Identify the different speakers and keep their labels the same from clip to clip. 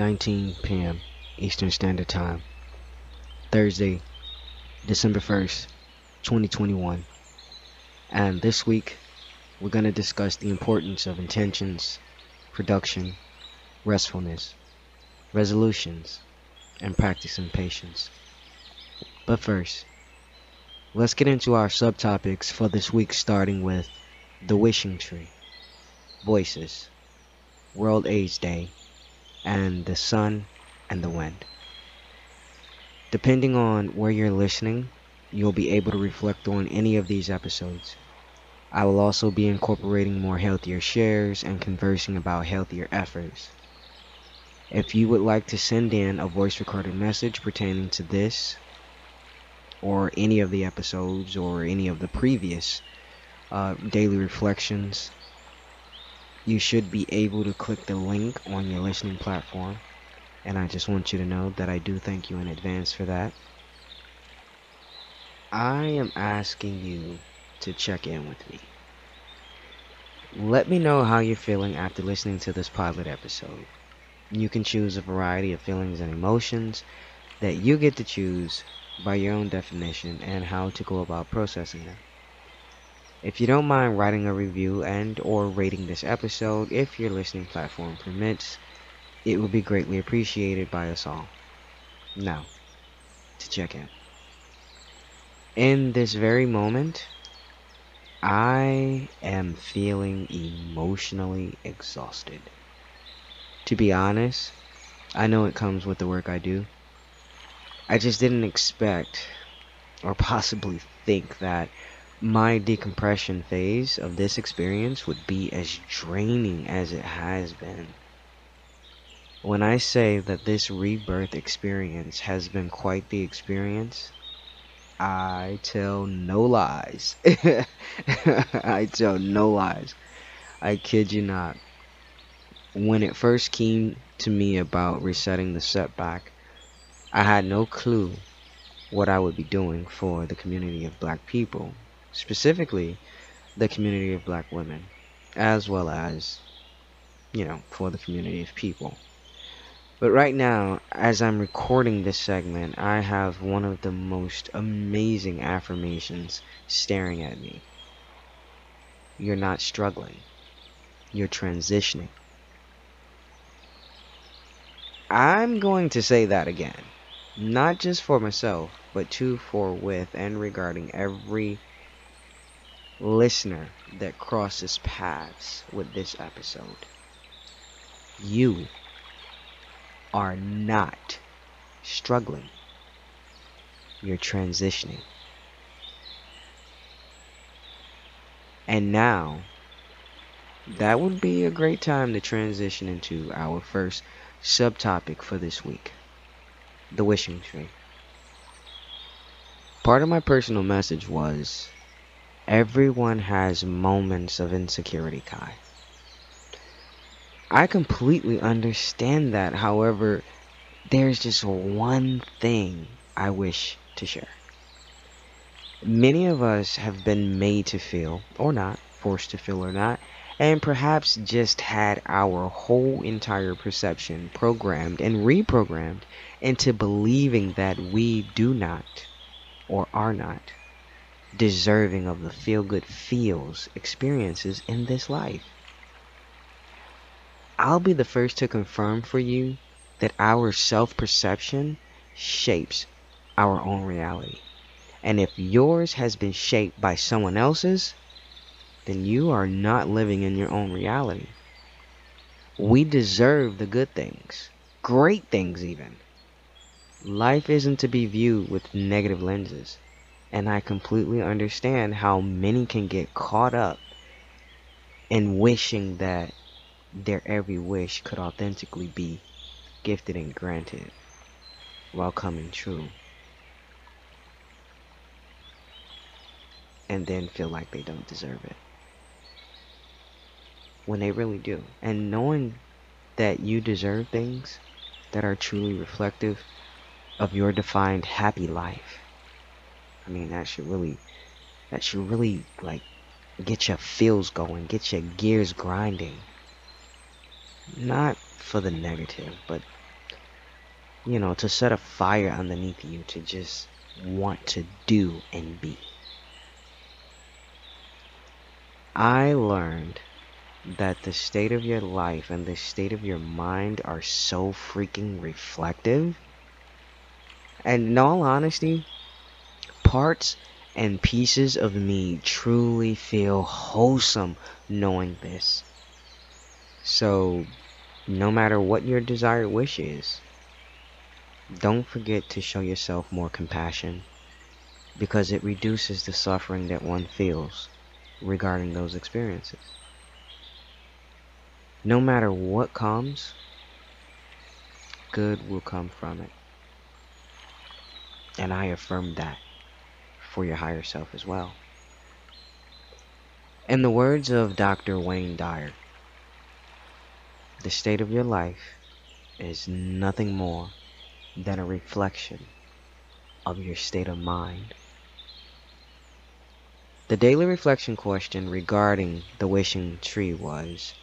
Speaker 1: 8:19 p.m. Eastern Standard Time. Thursday, December 1st, 2021. And this week we're going to discuss the importance of intentions, production, restfulness, resolutions, and practicing patience. But first, let's get into our subtopics for this week starting with the wishing tree, voices, World AIDS Day, and the sun and the wind. Depending on where you're listening, you'll be able to reflect on any of these episodes. I will also be incorporating more healthier shares and conversing about healthier efforts. If you would like to send in a voice recorded message pertaining to this or any of the episodes or any of the previous uh, daily reflections, you should be able to click the link on your listening platform. And I just want you to know that I do thank you in advance for that. I am asking you to check in with me. Let me know how you're feeling after listening to this pilot episode. You can choose a variety of feelings and emotions that you get to choose by your own definition and how to go about processing them. If you don't mind writing a review and or rating this episode if your listening platform permits, it would be greatly appreciated by us all. Now, to check in. In this very moment, I am feeling emotionally exhausted. To be honest, I know it comes with the work I do. I just didn't expect or possibly think that my decompression phase of this experience would be as draining as it has been. When I say that this rebirth experience has been quite the experience, I tell no lies. I tell no lies. I kid you not. When it first came to me about resetting the setback, I had no clue what I would be doing for the community of black people specifically the community of black women, as well as, you know, for the community of people. But right now, as I'm recording this segment, I have one of the most amazing affirmations staring at me. You're not struggling. You're transitioning. I'm going to say that again. Not just for myself, but to, for, with, and regarding every listener that crosses paths with this episode. You are not struggling. You're transitioning. And now, that would be a great time to transition into our first subtopic for this week the wishing tree. Part of my personal message was Everyone has moments of insecurity, Ky. I completely understand that. However, there's just one thing I wish to share. Many of us have been made to feel, or not, forced to feel or not, and perhaps just had our whole entire perception programmed and reprogrammed into believing that we do not or are not deserving of the feel good feels experiences in this life. I'll be the first to confirm for you that our self perception shapes our own reality. And if yours has been shaped by someone else's, then you are not living in your own reality. We deserve the good things, great things, even. Life isn't to be viewed with negative lenses. And I completely understand how many can get caught up in wishing that their every wish could authentically be gifted and granted while coming true. And then feel like they don't deserve it. When they really do. And knowing that you deserve things that are truly reflective of your defined happy life I mean, that should really, that should really like get your feels going, get your gears grinding. not for the negative, but you know, to set a fire underneath you to just want to do and be. I learned that the state of your life and the state of your mind are so freaking reflective. And in all honesty, parts and pieces of me truly feel wholesome knowing this. So, no matter what your desired wish is, don't forget to show yourself more compassion because it reduces the suffering that one feels regarding those experiences. No matter what comes, good will come from it. And I affirm that for your higher self as well. In the words of Dr. Wayne Dyer, the state of your life is nothing more than a reflection of your state of mind. The daily reflection question regarding the wishing tree was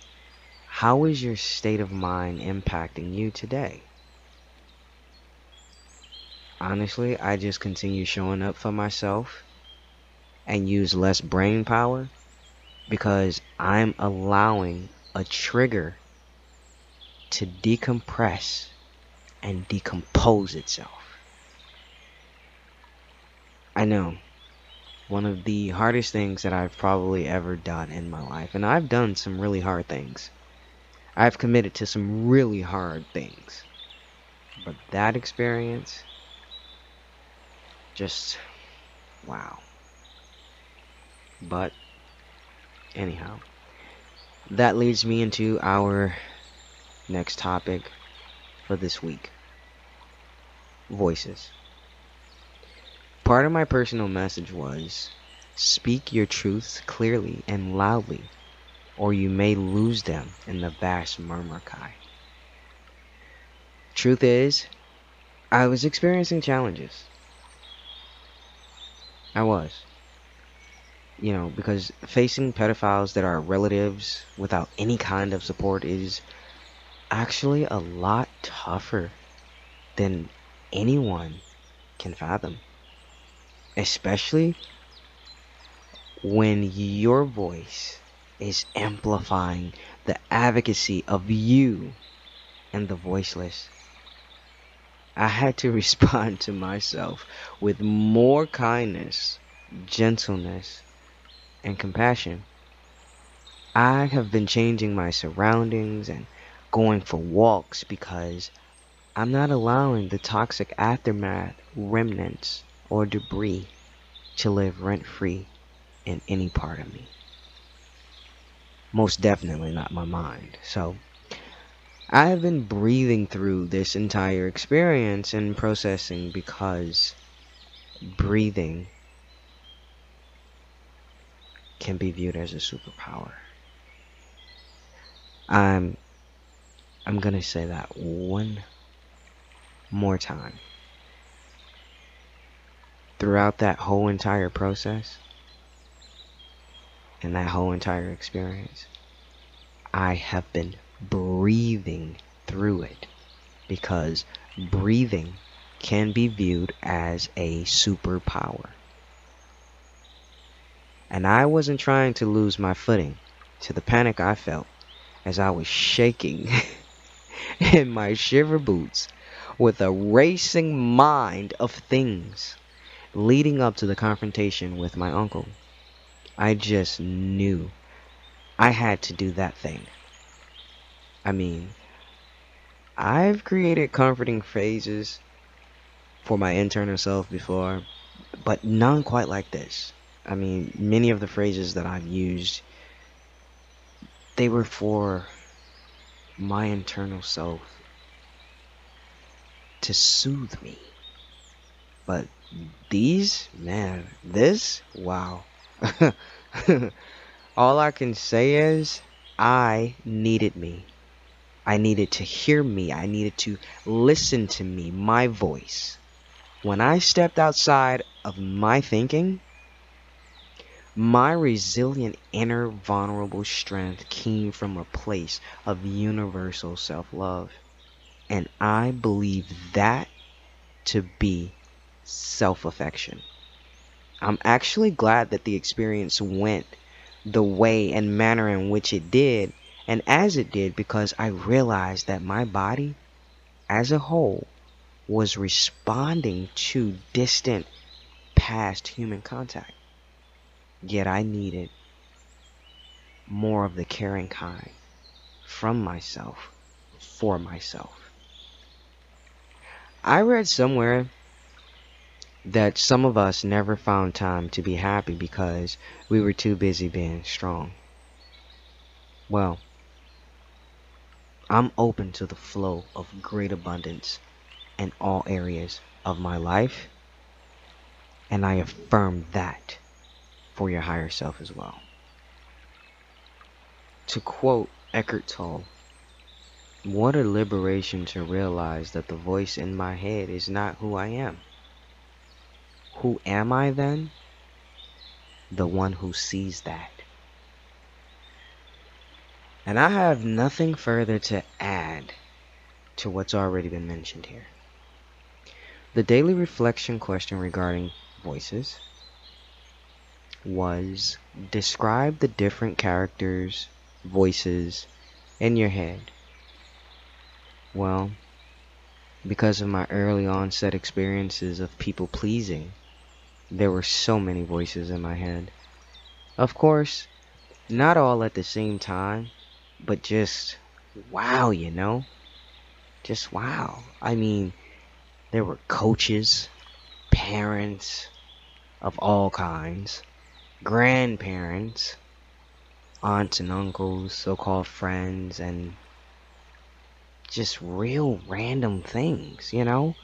Speaker 1: How is your state of mind impacting you today? Honestly, I just continue showing up for myself and use less brain power because I'm allowing a trigger to decompress and decompose itself. I know. One of the hardest things that I've probably ever done in my life. And I've done some really hard things. I've committed to some really hard things. But that experience, just wow. But, anyhow, that leads me into our next topic for this week voices. Part of my personal message was speak your truths clearly and loudly, or you may lose them in the vast murmur-Ky. Truth is, I was experiencing challenges. I was. You know, because facing pedophiles that are relatives without any kind of support is actually a lot tougher than anyone can fathom. Especially when your voice is amplifying the advocacy of you and the voiceless. I had to respond to myself with more kindness, gentleness, and compassion. I have been changing my surroundings and going for walks because I'm not allowing the toxic aftermath, remnants, or debris to live rent free in any part of me. Most definitely not my mind. So, I have been breathing through this entire experience and processing because breathing can be viewed as a superpower. I'm I'm gonna say that one more time. Throughout that whole entire process and that whole entire experience, I have been breathing through it because breathing can be viewed as a superpower. And I wasn't trying to lose my footing to the panic I felt as I was shaking in my shiver boots with a racing mind of things leading up to the confrontation with my uncle. I just knew I had to do that thing. I mean, I've created comforting phrases for my internal self before, but none quite like this. I mean, many of the phrases that I've used, they were for my internal self to soothe me. But these, man, this, wow. All I can say is, I needed me. I needed to hear me. I needed to listen to me, my voice. When I stepped outside of my thinking, My resilient inner vulnerable strength came from a place of universal self love. And I believe that to be self affection. I'm actually glad that the experience went the way and manner in which it did, and as it did, because I realized that my body as a whole was responding to distant past human contact. Yet I needed more of the caring kind from myself for myself. I read somewhere that some of us never found time to be happy because we were too busy being strong. Well, I'm open to the flow of great abundance in all areas of my life, and I affirm that for your higher self as well. To quote Eckhart Tolle, what a liberation to realize that the voice in my head is not who I am. Who am I then? The one who sees that. And I have nothing further to add to what's already been mentioned here. The daily reflection question regarding voices was describe the different characters, voices in your head. Well, because of my early onset experiences of people pleasing, there were so many voices in my head. Of course, not all at the same time, but just wow, you know? Just wow. I mean, there were coaches, parents of all kinds, grandparents, aunts and uncles, so called friends, and just real random things, you know?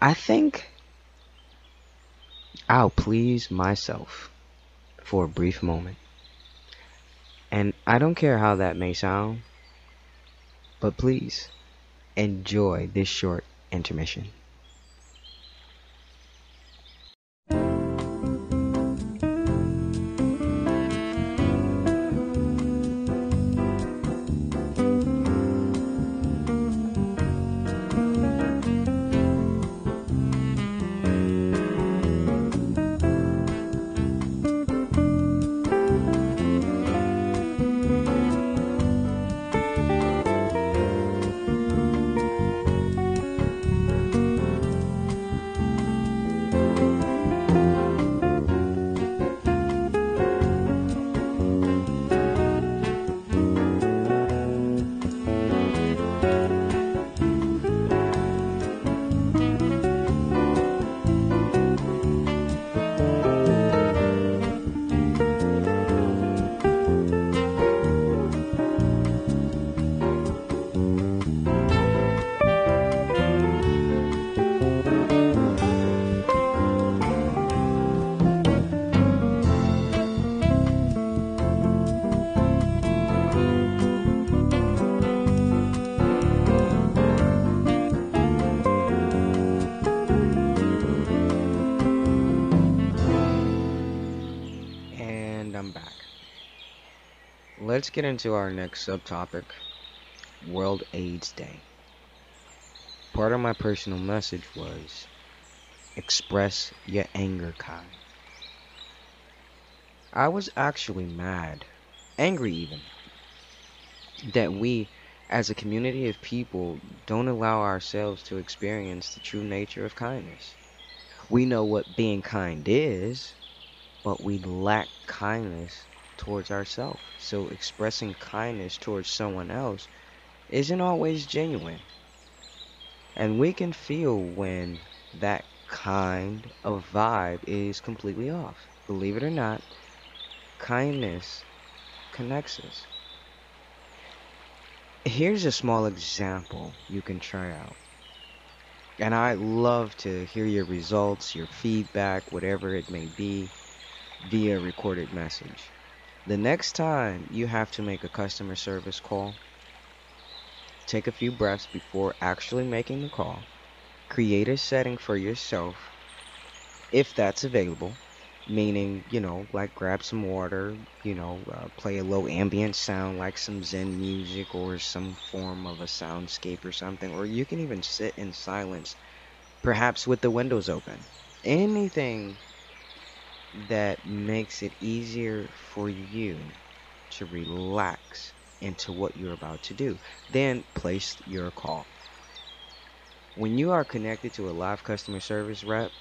Speaker 1: I think I'll please myself for a brief moment. And I don't care how that may sound, but please enjoy this short intermission. Let's get into our next subtopic World AIDS Day. Part of my personal message was express your anger, Ky. I was actually mad, angry even, that we, as a community of people, don't allow ourselves to experience the true nature of kindness. We know what being kind is, but we lack kindness towards ourselves. So expressing kindness towards someone else isn't always genuine. And we can feel when that kind of vibe is completely off. Believe it or not, kindness connects us. Here's a small example you can try out. And I love to hear your results, your feedback, whatever it may be, via recorded message. The next time you have to make a customer service call, take a few breaths before actually making the call. Create a setting for yourself, if that's available. meaning you know like grab some water you know uh, play a low ambient sound like some zen music or some form of a soundscape or something or you can even sit in silence perhaps with the windows open anything that makes it easier for you to relax into what you're about to do then place your call when you are connected to a live customer service rep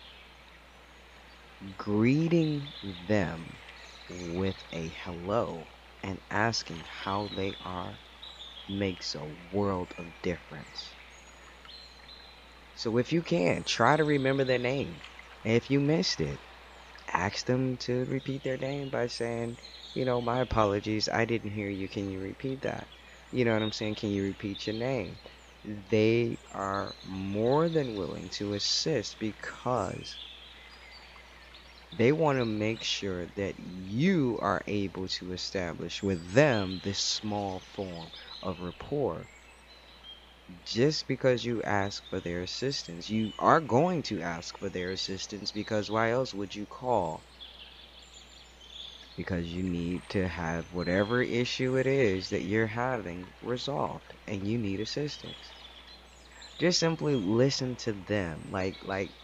Speaker 1: greeting them with a hello and asking how they are makes a world of difference. So if you can, try to remember their name. If you missed it, ask them to repeat their name by saying, you know, my apologies, I didn't hear you. Can you repeat that? You know what I'm saying? Can you repeat your name? They are more than willing to assist because they want to make sure that you are able to establish with them this small form of rapport. Just because you ask for their assistance, you are going to ask for their assistance because why else would you call? Because you need to have whatever issue it is that you're having resolved and you need assistance. Just simply listen to them. Like like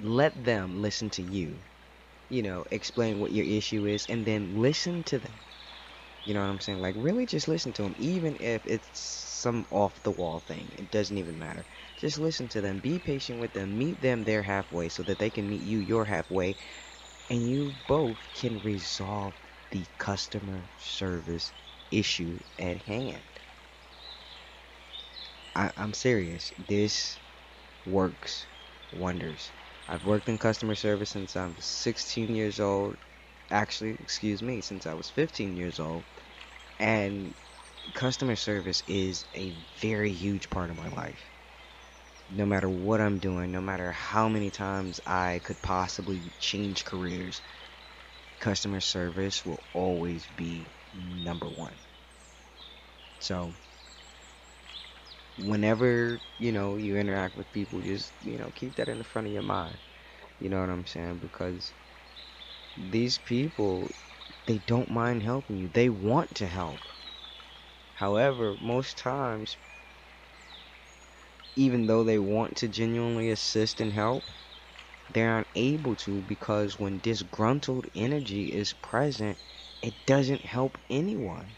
Speaker 1: let them listen to you you know explain what your issue is and then listen to them you know what i'm saying like really just listen to them even if it's some off the wall thing. It doesn't even matter. Just listen to them. Be patient with them. Meet them there halfway so that they can meet you your halfway. And you both can resolve the customer service issue at hand. I, i'm serious. This works wonders. I've worked in customer service since I was 16 years old. Actually, excuse me, since I was 15 years old. And customer service is a very huge part of my life. No matter what I'm doing, no matter how many times I could possibly change careers, customer service will always be number one. So, whenever you know you interact with people just you know keep that in the front of your mind you know what i'm saying because these people they don't mind helping you they want to help however most times even though they want to genuinely assist and help they're unable to because when disgruntled energy is present it doesn't help anyone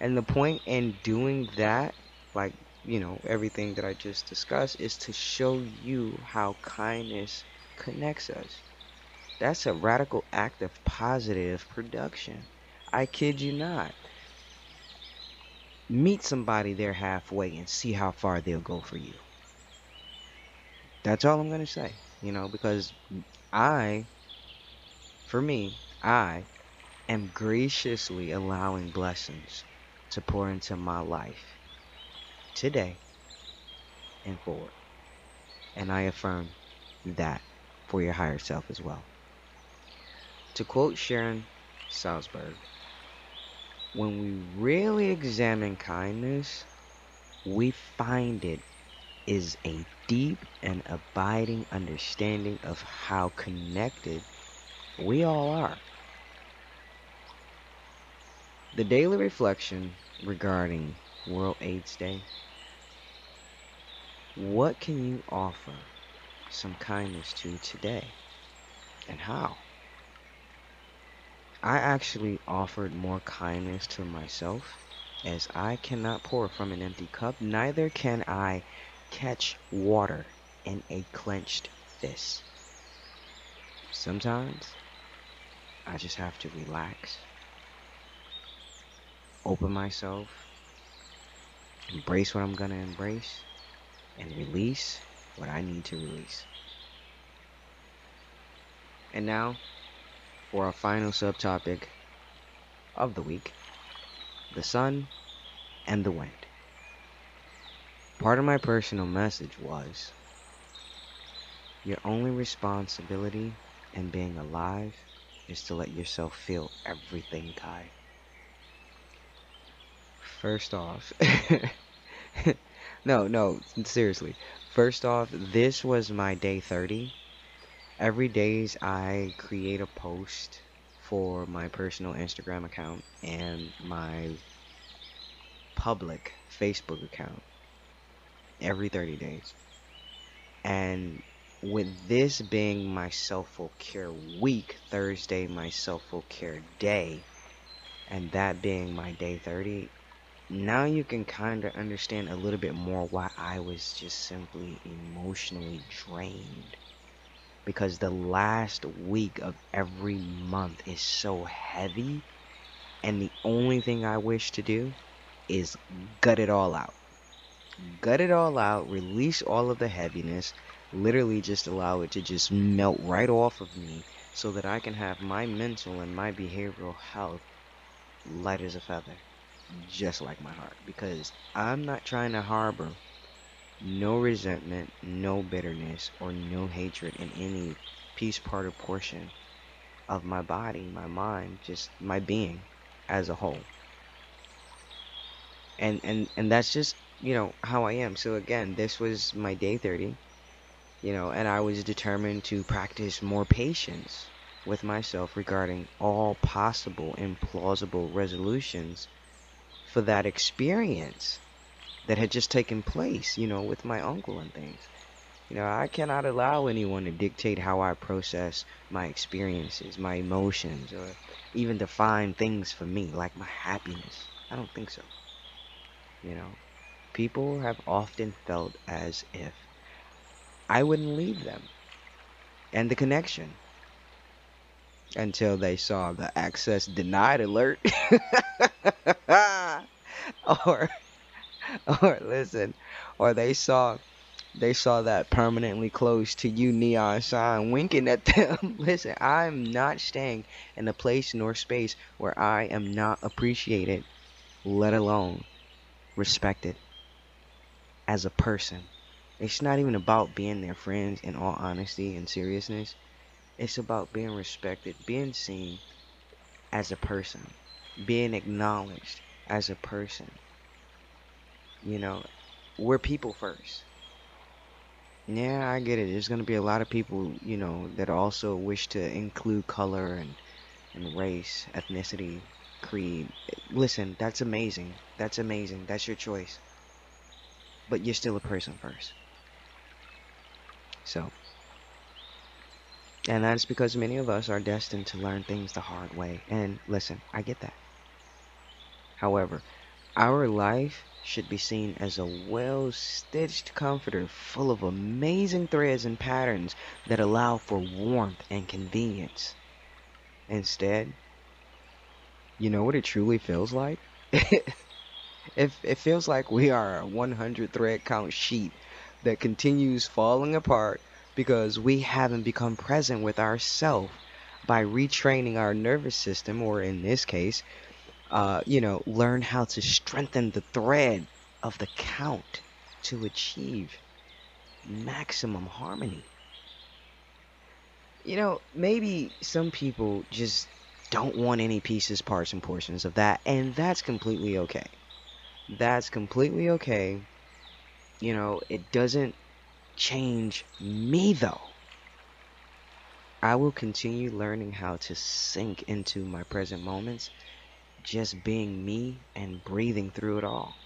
Speaker 1: and the point in doing that like you know everything that I just discussed is to show you how kindness connects us. That's a radical act of positive production. I kid you not. Meet somebody there halfway and see how far they'll go for you. That's all I'm going to say, you know, because I, for me, I am graciously allowing blessings to pour into my life today and forward. And I affirm that for your higher self as well. To quote Sharon Salzberg, when we really examine kindness, we find it is a deep and abiding understanding of how connected we all are. The daily reflection regarding World AIDS Day what can you offer some kindness to today? And how? I actually offered more kindness to myself as I cannot pour from an empty cup, neither can I catch water in a clenched fist. Sometimes I just have to relax, open myself, embrace what I'm going to embrace, and release what I need to release. And now, for our final subtopic of the week the sun and the wind. Part of my personal message was your only responsibility in being alive is to let yourself feel everything, Ky. First off, No, no, seriously. First off, this was my day 30. Every days I create a post for my personal Instagram account and my public Facebook account every 30 days. And with this being my self care week, Thursday, my self care day, and that being my day 30, now you can kind of understand a little bit more why I was just simply emotionally drained. Because the last week of every month is so heavy, and the only thing I wish to do is gut it all out. Gut it all out, release all of the heaviness, literally just allow it to just melt right off of me so that I can have my mental and my behavioral health light as a feather just like my heart because I'm not trying to harbor no resentment, no bitterness, or no hatred in any piece, part, or portion of my body, my mind, just my being as a whole. And and and that's just you know how I am. So again, this was my day 30, you know, and I was determined to practice more patience with myself regarding all possible implausible resolutions for that experience that had just taken place, you know, with my uncle and things. You know, I cannot allow anyone to dictate how I process my experiences, my emotions, or even define things for me, like my happiness. I don't think so. You know, people have often felt as if I wouldn't leave them and the connection until they saw the access denied alert. or or listen, or they saw they saw that permanently close to you neon sign winking at them. listen, I'm not staying in a place nor space where I am not appreciated, let alone respected as a person. It's not even about being their friends in all honesty and seriousness. It's about being respected, being seen as a person, being acknowledged as a person. You know, we're people first. Yeah, I get it. There's going to be a lot of people, you know, that also wish to include color and, and race, ethnicity, creed. Listen, that's amazing. That's amazing. That's your choice. But you're still a person first. So, and that's because many of us are destined to learn things the hard way. And listen, I get that. However, our life should be seen as a well stitched comforter full of amazing threads and patterns that allow for warmth and convenience. Instead, you know what it truly feels like? it, it feels like we are a 100 thread count sheet that continues falling apart because we haven't become present with ourselves by retraining our nervous system, or in this case, uh, you know, learn how to strengthen the thread of the count to achieve maximum harmony. You know, maybe some people just don't want any pieces, parts, and portions of that, and that's completely okay. That's completely okay. You know, it doesn't change me though. I will continue learning how to sink into my present moments, just being me and breathing through it all.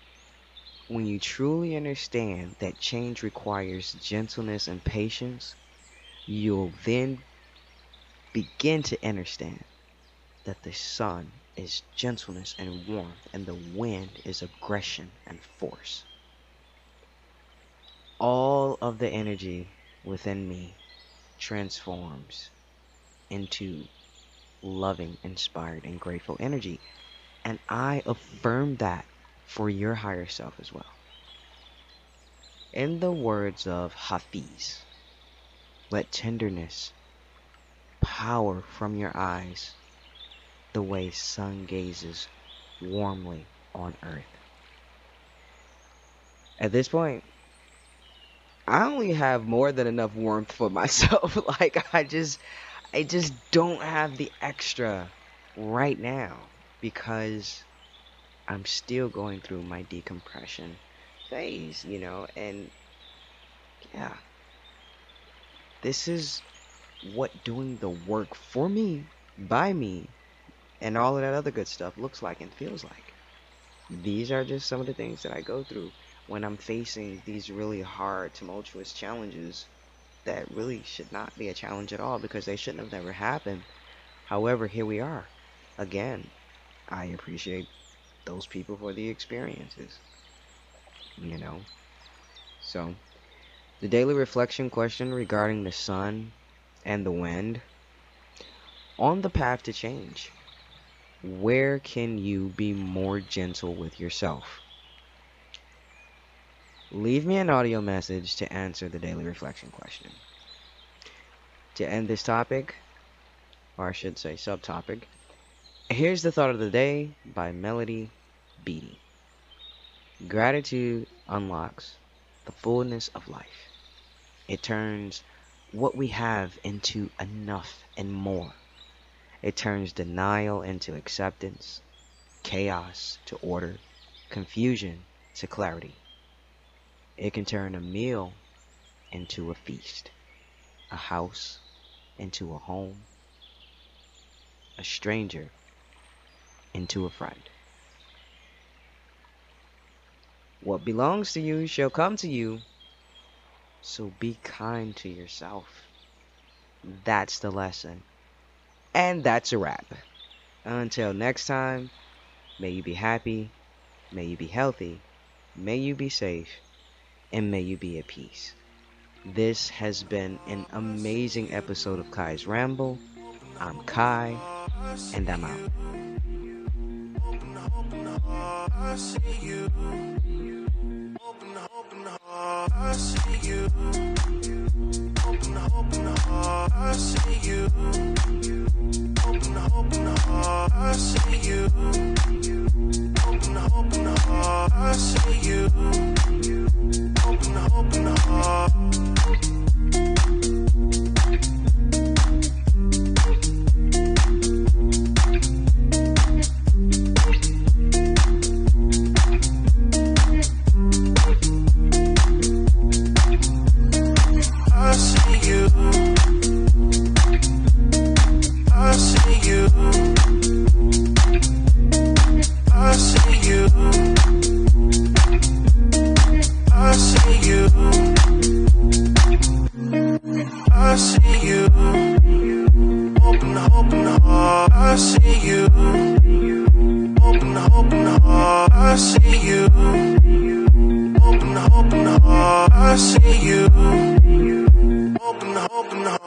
Speaker 1: When you truly understand that change requires gentleness and patience, you'll then begin to understand that the sun is gentleness and warmth, and the wind is aggression and force all of the energy within me transforms into loving, inspired, and grateful energy. And I affirm that for your higher self as well. In the words of Hafiz, let tenderness power from your eyes the way sun gazes warmly on earth. At this point, I only have more than enough warmth for myself. like I just I just don't have the extra right now because I'm still going through my decompression phase, you know, and yeah. This is what doing the work for me, by me, and all of that other good stuff looks like and feels like. These are just some of the things that I go through when I'm facing these really hard, tumultuous challenges that really should not be a challenge at all because they shouldn't have never happened. However, here we are. Again, I appreciate those people for the experiences. You know? So, the daily reflection question regarding the sun and the wind. On the path to change, where can you be more gentle with yourself? Leave me an audio message to answer the daily reflection question. To end this topic, or I should say subtopic, here's the thought of the day by Melody Beattie. Gratitude unlocks the fullness of life. It turns what we have into enough and more. It turns denial into acceptance, chaos to order, confusion to clarity. It can turn a meal into a feast, a house into a home, a stranger into a friend. What belongs to you shall come to you so be kind to yourself. That's the lesson. And that's a wrap. Until next time, may you be happy, may you be healthy, may you be safe, and may you be at peace. This has been an amazing episode of Ky's Ramble. I'm Kai, and I'm out. I see you. Open, open the heart. I see you. Open, open the heart. I see you. Open, open the heart. I see you. Open, open the heart. I see you. see you. Hoping, hoping, hoping.